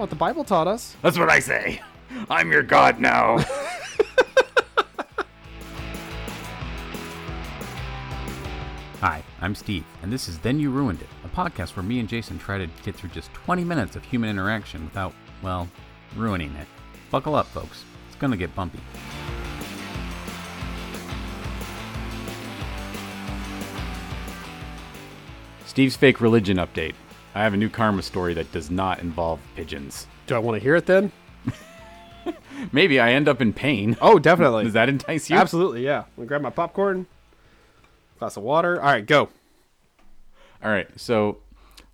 what the Bible taught us. That's what I say. I'm your god now. Hi, I'm Steve, and this is Then You Ruined It, a podcast where me and Jason try to get through just 20 minutes of human interaction without, well, ruining it. Buckle up, folks. It's gonna get bumpy. Steve's fake religion update. I have a new karma story that does not involve pigeons. Do I want to hear it then? Maybe I end up in pain. Oh, definitely. Does that entice you? Absolutely, yeah. I'm gonna grab my popcorn, glass of water. All right, go. All right. So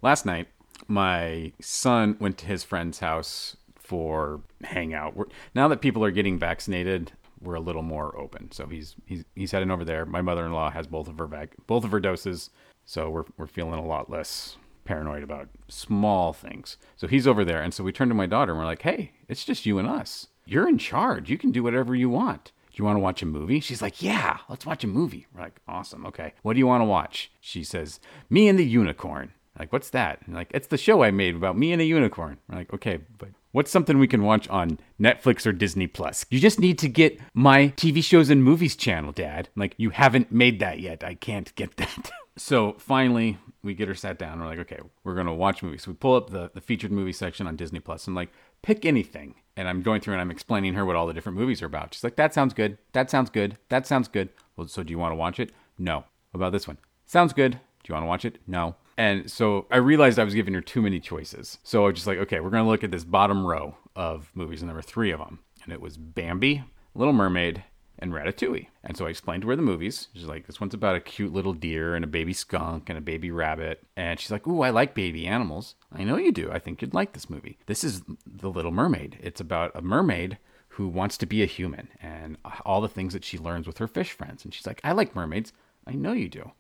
last night, my son went to his friend's house for hangout. We're, now that people are getting vaccinated, we're a little more open. So he's he's he's heading over there. My mother-in-law has both of her vac- both of her doses, so we're we're feeling a lot less paranoid about small things. So he's over there, and so we turn to my daughter and we're like, "Hey, it's just you and us. You're in charge. You can do whatever you want." Do you want to watch a movie? She's like, Yeah, let's watch a movie. We're like, Awesome. Okay. What do you want to watch? She says, Me and the Unicorn. Like, what's that? And like, it's the show I made about me and a unicorn. We're like, okay, but what's something we can watch on Netflix or Disney Plus? You just need to get my TV shows and movies channel, Dad. I'm like, you haven't made that yet. I can't get that. so finally, we get her sat down. We're like, okay, we're gonna watch movies. So we pull up the, the featured movie section on Disney Plus and like, pick anything. And I'm going through and I'm explaining her what all the different movies are about. She's like, that sounds good. That sounds good. That sounds good. Well, so do you want to watch it? No. About this one? Sounds good. Do you want to watch it? No. And so I realized I was giving her too many choices. So I was just like, okay, we're going to look at this bottom row of movies, and there were three of them. And it was Bambi, Little Mermaid, and Ratatouille. And so I explained to her the movies. She's like, this one's about a cute little deer and a baby skunk and a baby rabbit. And she's like, ooh, I like baby animals. I know you do. I think you'd like this movie. This is The Little Mermaid. It's about a mermaid who wants to be a human and all the things that she learns with her fish friends. And she's like, I like mermaids. I know you do.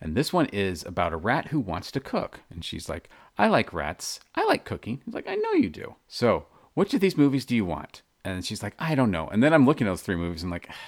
And this one is about a rat who wants to cook. And she's like, I like rats. I like cooking. He's like, I know you do. So, which of these movies do you want? And she's like, I don't know. And then I'm looking at those three movies and like,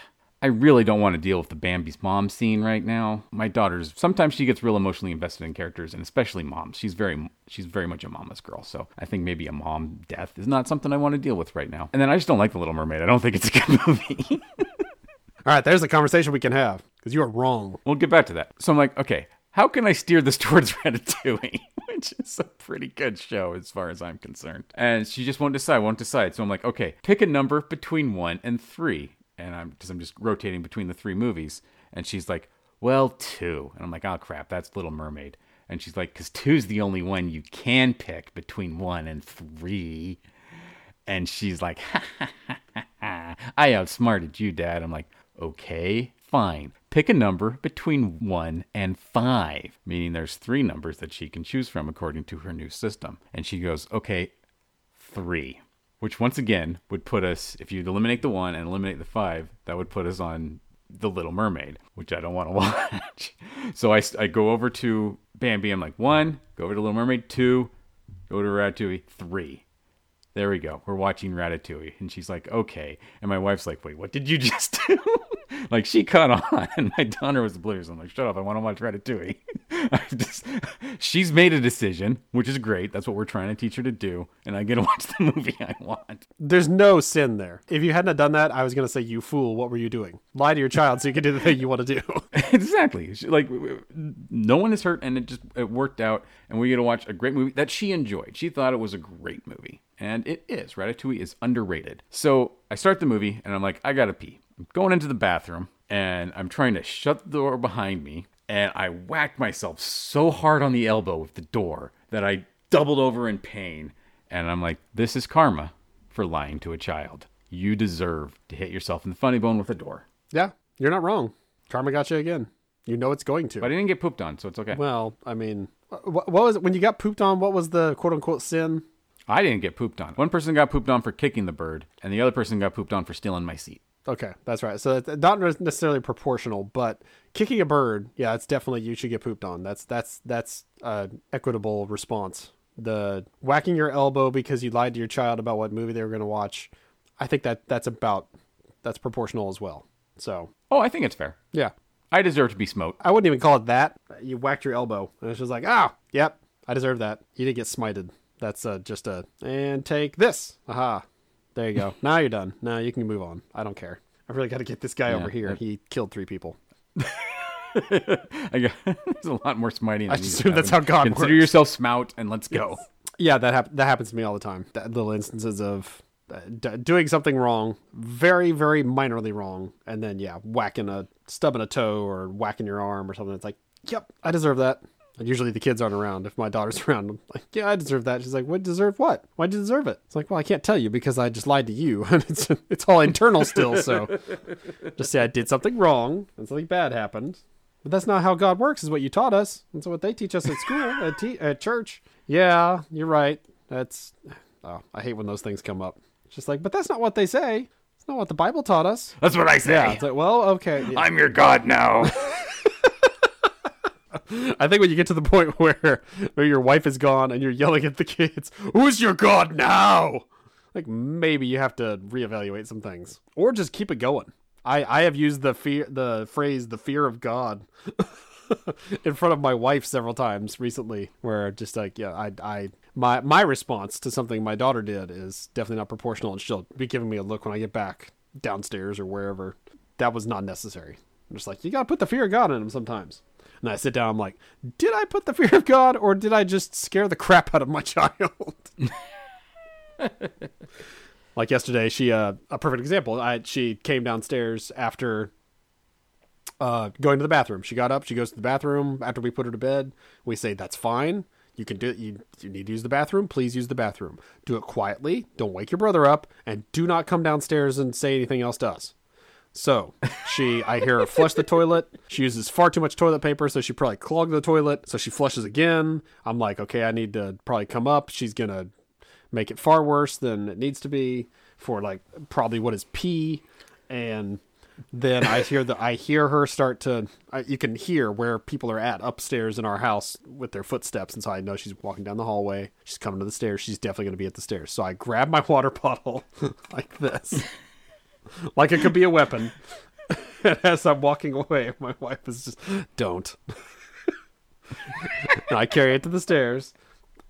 I really don't want to deal with the Bambi's mom scene right now. My daughter's sometimes she gets real emotionally invested in characters and especially moms. She's very she's very much a mama's girl. So I think maybe a mom death is not something I want to deal with right now. And then I just don't like The Little Mermaid. I don't think it's a good movie. All right, there's a conversation we can have because you are wrong. we'll get back to that. So I'm like, okay, how can I steer this towards Ratatouille? Which is a pretty good show as far as I'm concerned. And she just won't decide, won't decide. So I'm like, okay, pick a number between one and three. And I'm because I'm just rotating between the three movies. And she's like, well, two. And I'm like, oh crap, that's Little Mermaid. And she's like, because two's the only one you can pick between one and three. And she's like, ha, ha, ha, ha, I outsmarted you, Dad. I'm like, okay, fine. Pick a number between 1 and 5, meaning there's three numbers that she can choose from according to her new system. And she goes, okay, 3, which once again would put us, if you eliminate the 1 and eliminate the 5, that would put us on The Little Mermaid, which I don't want to watch. so I, I go over to Bambi, I'm like, 1, go over to Little Mermaid, 2, go to Ratatouille, 3. There we go. We're watching Ratatouille. And she's like, okay. And my wife's like, wait, what did you just do? like, she caught on. And my daughter was oblivious. I'm like, shut up. I want to watch Ratatouille. I just, she's made a decision, which is great. That's what we're trying to teach her to do. And I get to watch the movie I want. There's no sin there. If you hadn't done that, I was going to say, you fool, what were you doing? Lie to your child so you can do the thing you want to do. exactly. She- Like, no one is hurt. And it just, it worked out. And we get to watch a great movie that she enjoyed. She thought it was a great movie. And it is. Ratatouille is underrated. So I start the movie and I'm like, I gotta pee. I'm going into the bathroom and I'm trying to shut the door behind me. And I whacked myself so hard on the elbow with the door that I doubled over in pain. And I'm like, this is karma for lying to a child. You deserve to hit yourself in the funny bone with a door. yeah, you're not wrong. Karma got you again. You know it's going to. But I didn't get pooped on, so it's okay. well, I mean, what, what was it when you got pooped on? What was the quote unquote sin? I didn't get pooped on. One person got pooped on for kicking the bird, and the other person got pooped on for stealing my seat. Okay, that's right. So it's not necessarily proportional, but kicking a bird, yeah, it's definitely you should get pooped on. That's that's that's uh, equitable response. The whacking your elbow because you lied to your child about what movie they were going to watch, I think that that's about that's proportional as well. So Oh, I think it's fair. yeah, I deserve to be smote. I wouldn't even call it that. You whacked your elbow, and it's just like, ah, yep, I deserve that. You didn't get smited. That's uh, just a and take this. Aha. There you go. now you're done. Now you can move on. I don't care. I really got to get this guy over here. that- He killed three people. I got, there's a lot more smiting. I assume that's how God Consider works. yourself smout and let's go. Yeah, that hap- that happens to me all the time. That little instances of uh, d- doing something wrong, very very minorly wrong, and then yeah, whacking a stubbing a toe or whacking your arm or something. It's like, yep, I deserve that. And usually the kids aren't around. If my daughter's around, I'm like, yeah, I deserve that. She's like, what deserve what? Why do you deserve it? It's like, well, I can't tell you because I just lied to you, and it's it's all internal still. So just say I did something wrong and something bad happened. But that's not how God works, is what you taught us. And so what they teach us at school, at, te- at church. Yeah, you're right. That's. Oh, I hate when those things come up. It's just like, but that's not what they say. It's not what the Bible taught us. That's what I say. Yeah, it's like, well, okay. yeah. I'm your god now. I think when you get to the point where where your wife is gone and you're yelling at the kids, "Who's your God now?" Like maybe you have to reevaluate some things, or just keep it going. I I have used the fear the phrase "the fear of God" in front of my wife several times recently, where just like yeah, I I my my response to something my daughter did is definitely not proportional, and she'll be giving me a look when I get back downstairs or wherever. That was not necessary. I'm just like you gotta put the fear of God in them sometimes. And I sit down, I'm like, did I put the fear of God or did I just scare the crap out of my child? like yesterday, she uh a perfect example. I she came downstairs after uh going to the bathroom. She got up, she goes to the bathroom after we put her to bed. We say that's fine. You can do it. You, you need to use the bathroom. Please use the bathroom. Do it quietly. Don't wake your brother up, and do not come downstairs and say anything else to us. So she, I hear her flush the toilet. She uses far too much toilet paper, so she probably clogged the toilet. So she flushes again. I'm like, okay, I need to probably come up. She's gonna make it far worse than it needs to be for like probably what is pee. And then I hear the I hear her start to. I, you can hear where people are at upstairs in our house with their footsteps, and so I know she's walking down the hallway. She's coming to the stairs. She's definitely going to be at the stairs. So I grab my water bottle like this like it could be a weapon. and as I'm walking away, my wife is just, don't. I carry it to the stairs.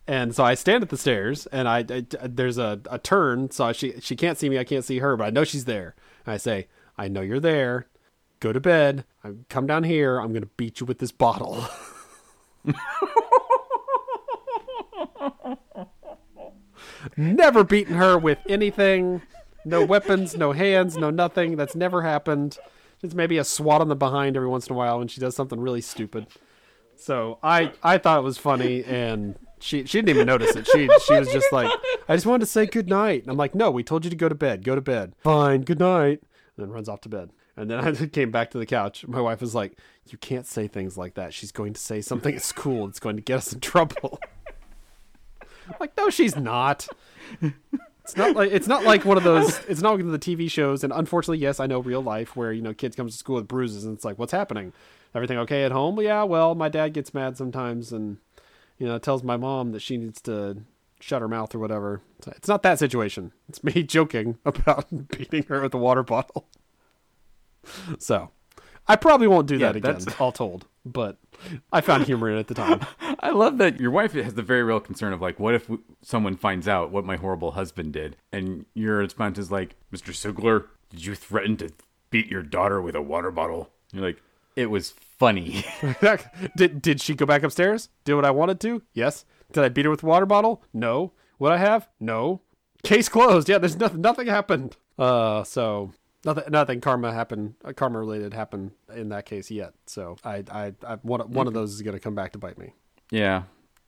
And so I stand at the stairs, and I, I- there's a, a turn, so she she can't see me, I can't see her, but I know she's there. And I say, I know you're there. Go to bed. I come down here. I'm gonna beat you with this bottle. never beaten her with anything. No weapons, no hands, no nothing. That's never happened. Just maybe a swat on the behind every once in a while when she does something really stupid. So I I thought it was funny, and she she didn't even notice it. She she was just like, I just wanted to say good night. And I'm like, no, we told you to go to bed. Go to bed. Fine, good night. And then runs off to bed. And then I came back to the couch. My wife was like, you can't say things like that. She's going to say something at school. It's going to get us in trouble. I'm like, no, she's not. It's not like it's not like one of those. It's not like the TV shows, and unfortunately, yes, I know real life where you know kids comes to school with bruises, and it's like, what's happening? Everything okay at home? Yeah, well, my dad gets mad sometimes, and you know tells my mom that she needs to shut her mouth or whatever. It's not that situation. It's me joking about beating her with a water bottle. So, I probably won't do Yeah, that again. that's- All told, but I found humor in it at the time. I love that your wife has the very real concern of like, what if someone finds out what my horrible husband did, and your response is like, Mr. Sigler, did you threaten to beat your daughter with a water bottle? You're like, it was funny. did did she go back upstairs? Did what I wanted to? Yes. Did I beat her with a water bottle? No. Would I have? No. Case closed. Yeah, there's nothing. Nothing happened. Uh, so nothing. Nothing karma happened. Uh, karma related happened in that case yet. So I, I, I one, one of those is gonna come back to bite me. Yeah,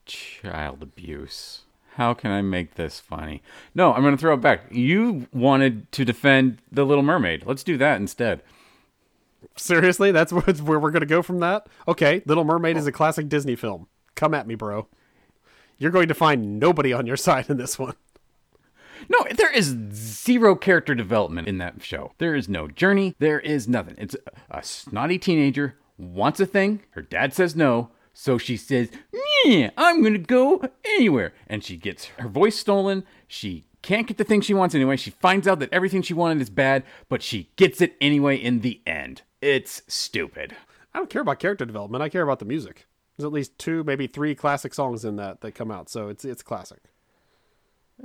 child abuse. How can I make this funny? No, I'm going to throw it back. You wanted to defend The Little Mermaid. Let's do that instead. Seriously, that's where, we're gonna go from that. Okay, Little Mermaid is a classic Disney film. Come at me, bro. You're going to find nobody on your side in this one. No, there is zero character development in that show. There is no journey. There is nothing. It's a snotty teenager wants a thing. Her dad says no, so she says, "Yeah, I'm gonna go anywhere." And she gets her voice stolen. She can't get the thing she wants anyway. She finds out that everything she wanted is bad, but she gets it anyway in the end. It's stupid. I don't care about character development. I care about the music. There's at least two, maybe three classic songs in that that come out, so it's it's classic.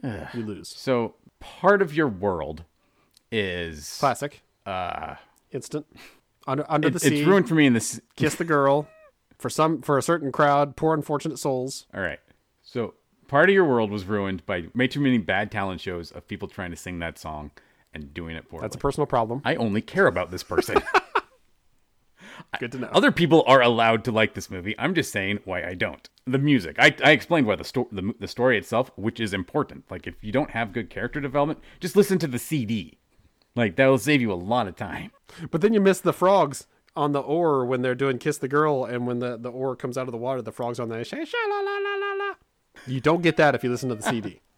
you lose. So part of your world is Classic. uh, Instant. Under under it- the sea. it's ruined for me in this. Kiss the girl. For some, for a certain crowd, poor unfortunate souls. All right. So part of your world was ruined by way too many bad talent shows of people trying to sing that song and doing it for. That's a personal problem. I only care about this person. Good to know. Other people are allowed to like this movie. I'm just saying why I don't. The music. I, I explained why the, sto- the the story itself, which is important. Like if you don't have good character development, just listen to the CD. Like that will save you a lot of time. But then you miss the frogs on the oar when they're doing "Kiss the Girl," and when the, the oar comes out of the water, the frogs on there. Sha, la, la, la, la, la. You don't get that if you listen to the CD.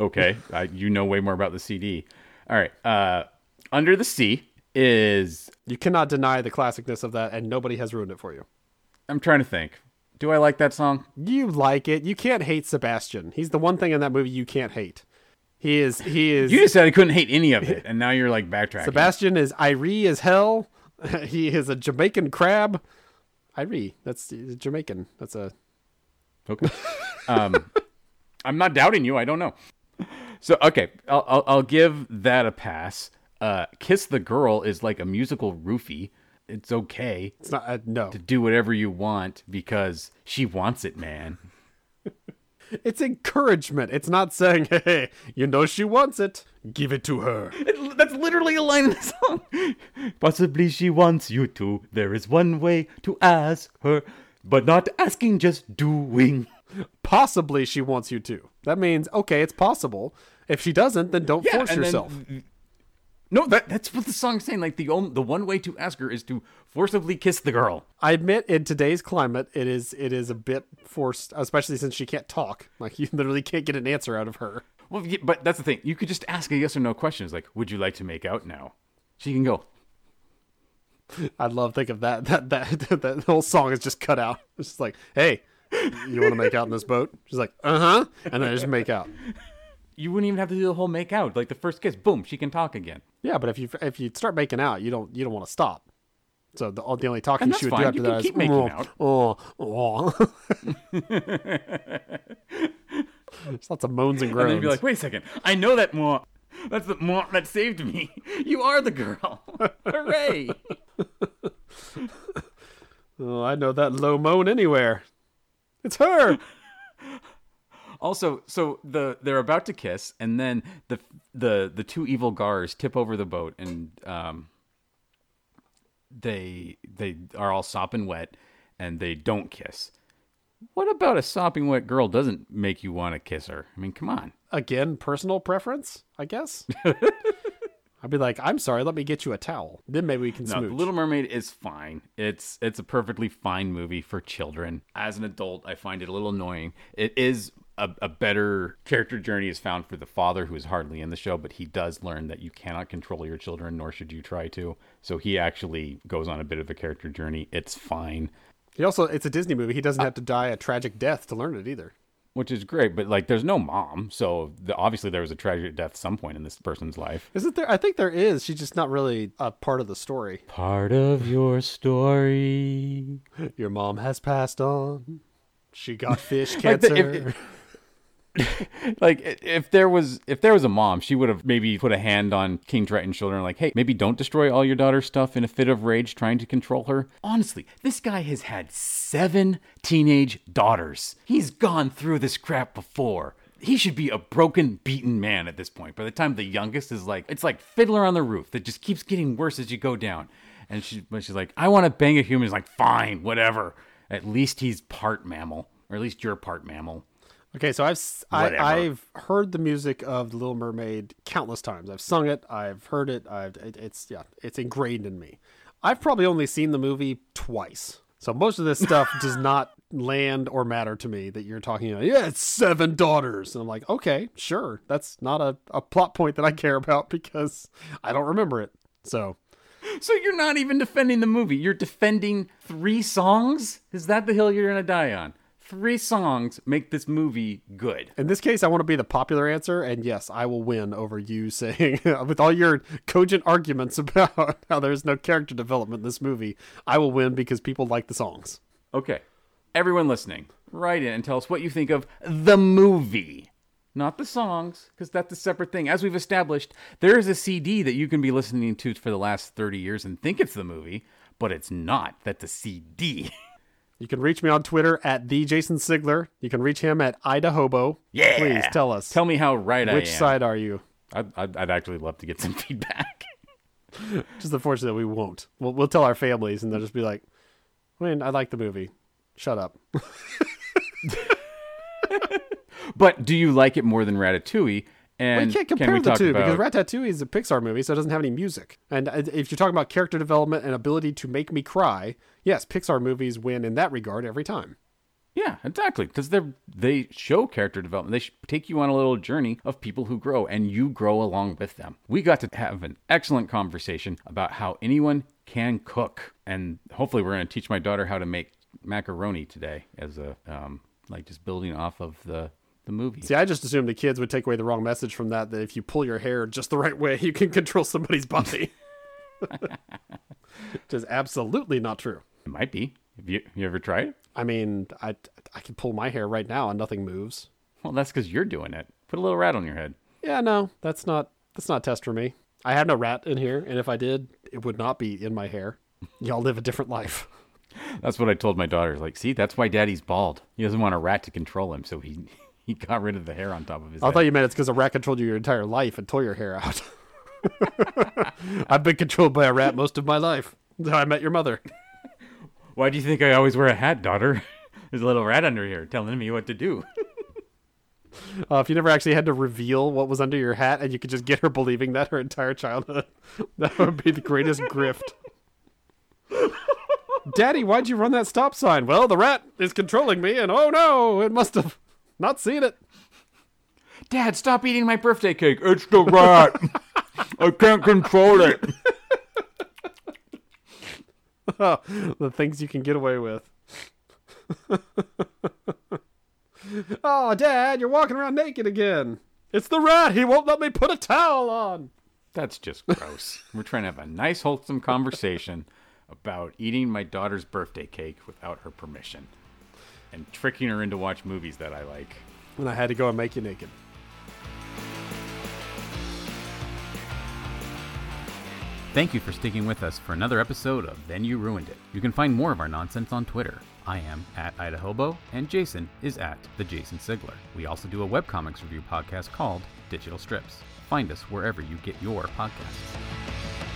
Okay, I, you know way more about the CD. All right. Uh, Under the Sea is. You cannot deny the classicness of that, and nobody has ruined it for you. I'm trying to think. Do I like that song? You like it. You can't hate Sebastian. He's the one thing in that movie you can't hate. He is. He is. You just said I couldn't hate any of it, and now you're like backtracking. Sebastian is Irie as hell. he is a Jamaican crab. Irie. That's Jamaican. That's a. Okay. um, I'm not doubting you. I don't know. So okay, I'll, I'll I'll give that a pass. Uh, Kiss the Girl is like a musical roofie. It's okay It's not. Uh, no. to do whatever you want because she wants it, man. It's encouragement. It's not saying, "Hey, you know she wants it. Give it to her." It- that's literally a line in the song. Possibly she wants you to. There is one way to ask her, but not asking, just doing. Possibly she wants you to. That means okay, it's possible. If she doesn't, then don't force and then- yourself. No, that that's what the song's saying. Like the only, the one way to ask her is to forcibly kiss the girl. I admit, in today's climate, it is it is a bit forced, especially since she can't talk. Like you literally can't get an answer out of her. Well, yeah, but that's the thing. You could just ask a yes or no question. questions like, "Would you like to make out now?" She can go. I'd love to think of that. That that that whole song is just cut out. It's just like, hey, you want to make out in this boat? She's like, uh huh, and then I just make out. You wouldn't even have to do the whole make out. Like the first kiss, boom, she can talk again. Yeah, but if you if you start making out, you don't you don't want to stop. So the, the only talking she would fine. do after You that is keep making oh, out. Oh, oh. There's lots of moans and And then groans. you'd be like, "Wait a second, I know that more. That's the more that saved me. You are the girl. Hooray!" oh, I know that low moan anywhere. It's her. Also, so the they're about to kiss, and then the the the two evil gars tip over the boat, and um, they they are all sopping wet, and they don't kiss. What about a sopping wet girl doesn't make you want to kiss her? I mean, come on. Again, personal preference, I guess. I'd be like, I'm sorry, let me get you a towel. Then maybe we can No, smooch. The Little Mermaid is fine. It's it's a perfectly fine movie for children. As an adult, I find it a little annoying. It is a, a better character journey is found for the father, who is hardly in the show, but he does learn that you cannot control your children, nor should you try to. So he actually goes on a bit of a character journey. It's fine, He also, it's a Disney movie. He doesn't have to die a tragic death to learn it either. which is great. But like, there's no mom, so the, obviously there was a tragic death some point in this person's life. Isn't there? I think there is. She's just not really a part of the story. Part of your story. Your mom has passed on. She got fish Like the- cancer. if- like if there was if there was a mom she would have maybe put a hand on king triton's shoulder and like hey maybe don't destroy all your daughter's stuff in a fit of rage trying to control her. Honestly this guy has had seven teenage daughters. He's gone through this crap before. He should be a broken beaten man at this point. By the time the youngest is like it's like fiddler on the roof that just keeps getting worse as you go down. And she she's like i want to bang a human. He's like fine whatever. At least he's part mammal or at least you're part mammal Okay, so I've I. I've heard the music of The Little Mermaid countless times. I've sung it. I've heard it. I've it, it's yeah, it's ingrained in me. I've probably only seen the movie twice, so most of this stuff does not land or matter to me. That you're talking about. Yeah, it's seven daughters, and I'm like, okay, sure. That's not a, a plot point that I care about because I don't remember it. So So you're not even defending the movie. You're defending three songs? Is that the hill you're to die on? Three songs make this movie good. In this case, I want to be the popular answer, and yes, I will win over you saying, with all your cogent arguments about how there's no character development in this movie, I will win because people like the songs. Okay. Everyone listening, write in and tell us what you think of the movie. not the songs, because that's a separate thing. As we've established, there is a CD that you can be listening to for the last 30 years and think it's the movie, but it's not. That's a CD. You can reach me on Twitter at the Jason Sigler. You can reach him at Idahobo. Yeah. Please tell us. Tell me how right I am. which side are you? I'd, I'd, I'd actually love to get some feedback. Just unfortunate we won't. We'll, we'll tell our families, and they'll just be like, "I mean, I like the movie. Shut up." But do you like it more than Ratatouille? And Well, you can't compare we the two about, because Ratatouille is a Pixar movie, so it doesn't have any music. And uh, if you're talking about character development and ability to make me cry, yes, Pixar movies win in that regard every time. Yeah, exactly. Because they they show character development. They take you on a little journey of people who grow, and you grow along with them. We got to have an excellent conversation about how anyone can cook, and hopefully, we're going to teach my daughter how to make macaroni today, as a um, like just building off of the the movie. See, I just assumed the kids would take away the wrong message from that. That if you pull your hair just the right way, you can control somebody's body. Which is absolutely not true. It might be. Have you, you ever tried? I mean, I I can pull my hair right now and nothing moves. Well, that's because you're doing it. Put a little rat on your head. Yeah, no, that's not that's not a test for me. I have no rat in here, and if I did, it would not be in my hair. Y'all live a different life. That's what I told my daughter. Like, see, that's why Daddy's bald. He doesn't want a rat to control him, so he he got rid of the hair on top of his I head. thought you meant it's because a rat controlled you your entire life and tore your hair out. I've been controlled by a rat most of my life. Until I met your mother. Why do you think I always wear a hat, daughter? There's a little rat under here telling me what to do. Uh, if you never actually had to reveal what was under your hat and you could just get her believing that her entire childhood, that would be the greatest grift. Daddy, why'd you run that stop sign? Well, the rat is controlling me, and oh no, it must have not seen it. Dad, stop eating my birthday cake. It's the rat. I can't control it. the things you can get away with. oh, Dad, you're walking around naked again. It's the rat. He won't let me put a towel on. That's just gross. We're trying to have a nice, wholesome conversation about eating my daughter's birthday cake without her permission and tricking her into watch movies that I like. And I had to go and make you naked. Thank you for sticking with us for another episode of Then You Ruined It. You can find more of our nonsense on Twitter. I am at Idahobo, and Jason is at the Jason Sigler. We also do a webcomics review podcast called Digital Strips. Find us wherever you get your podcasts.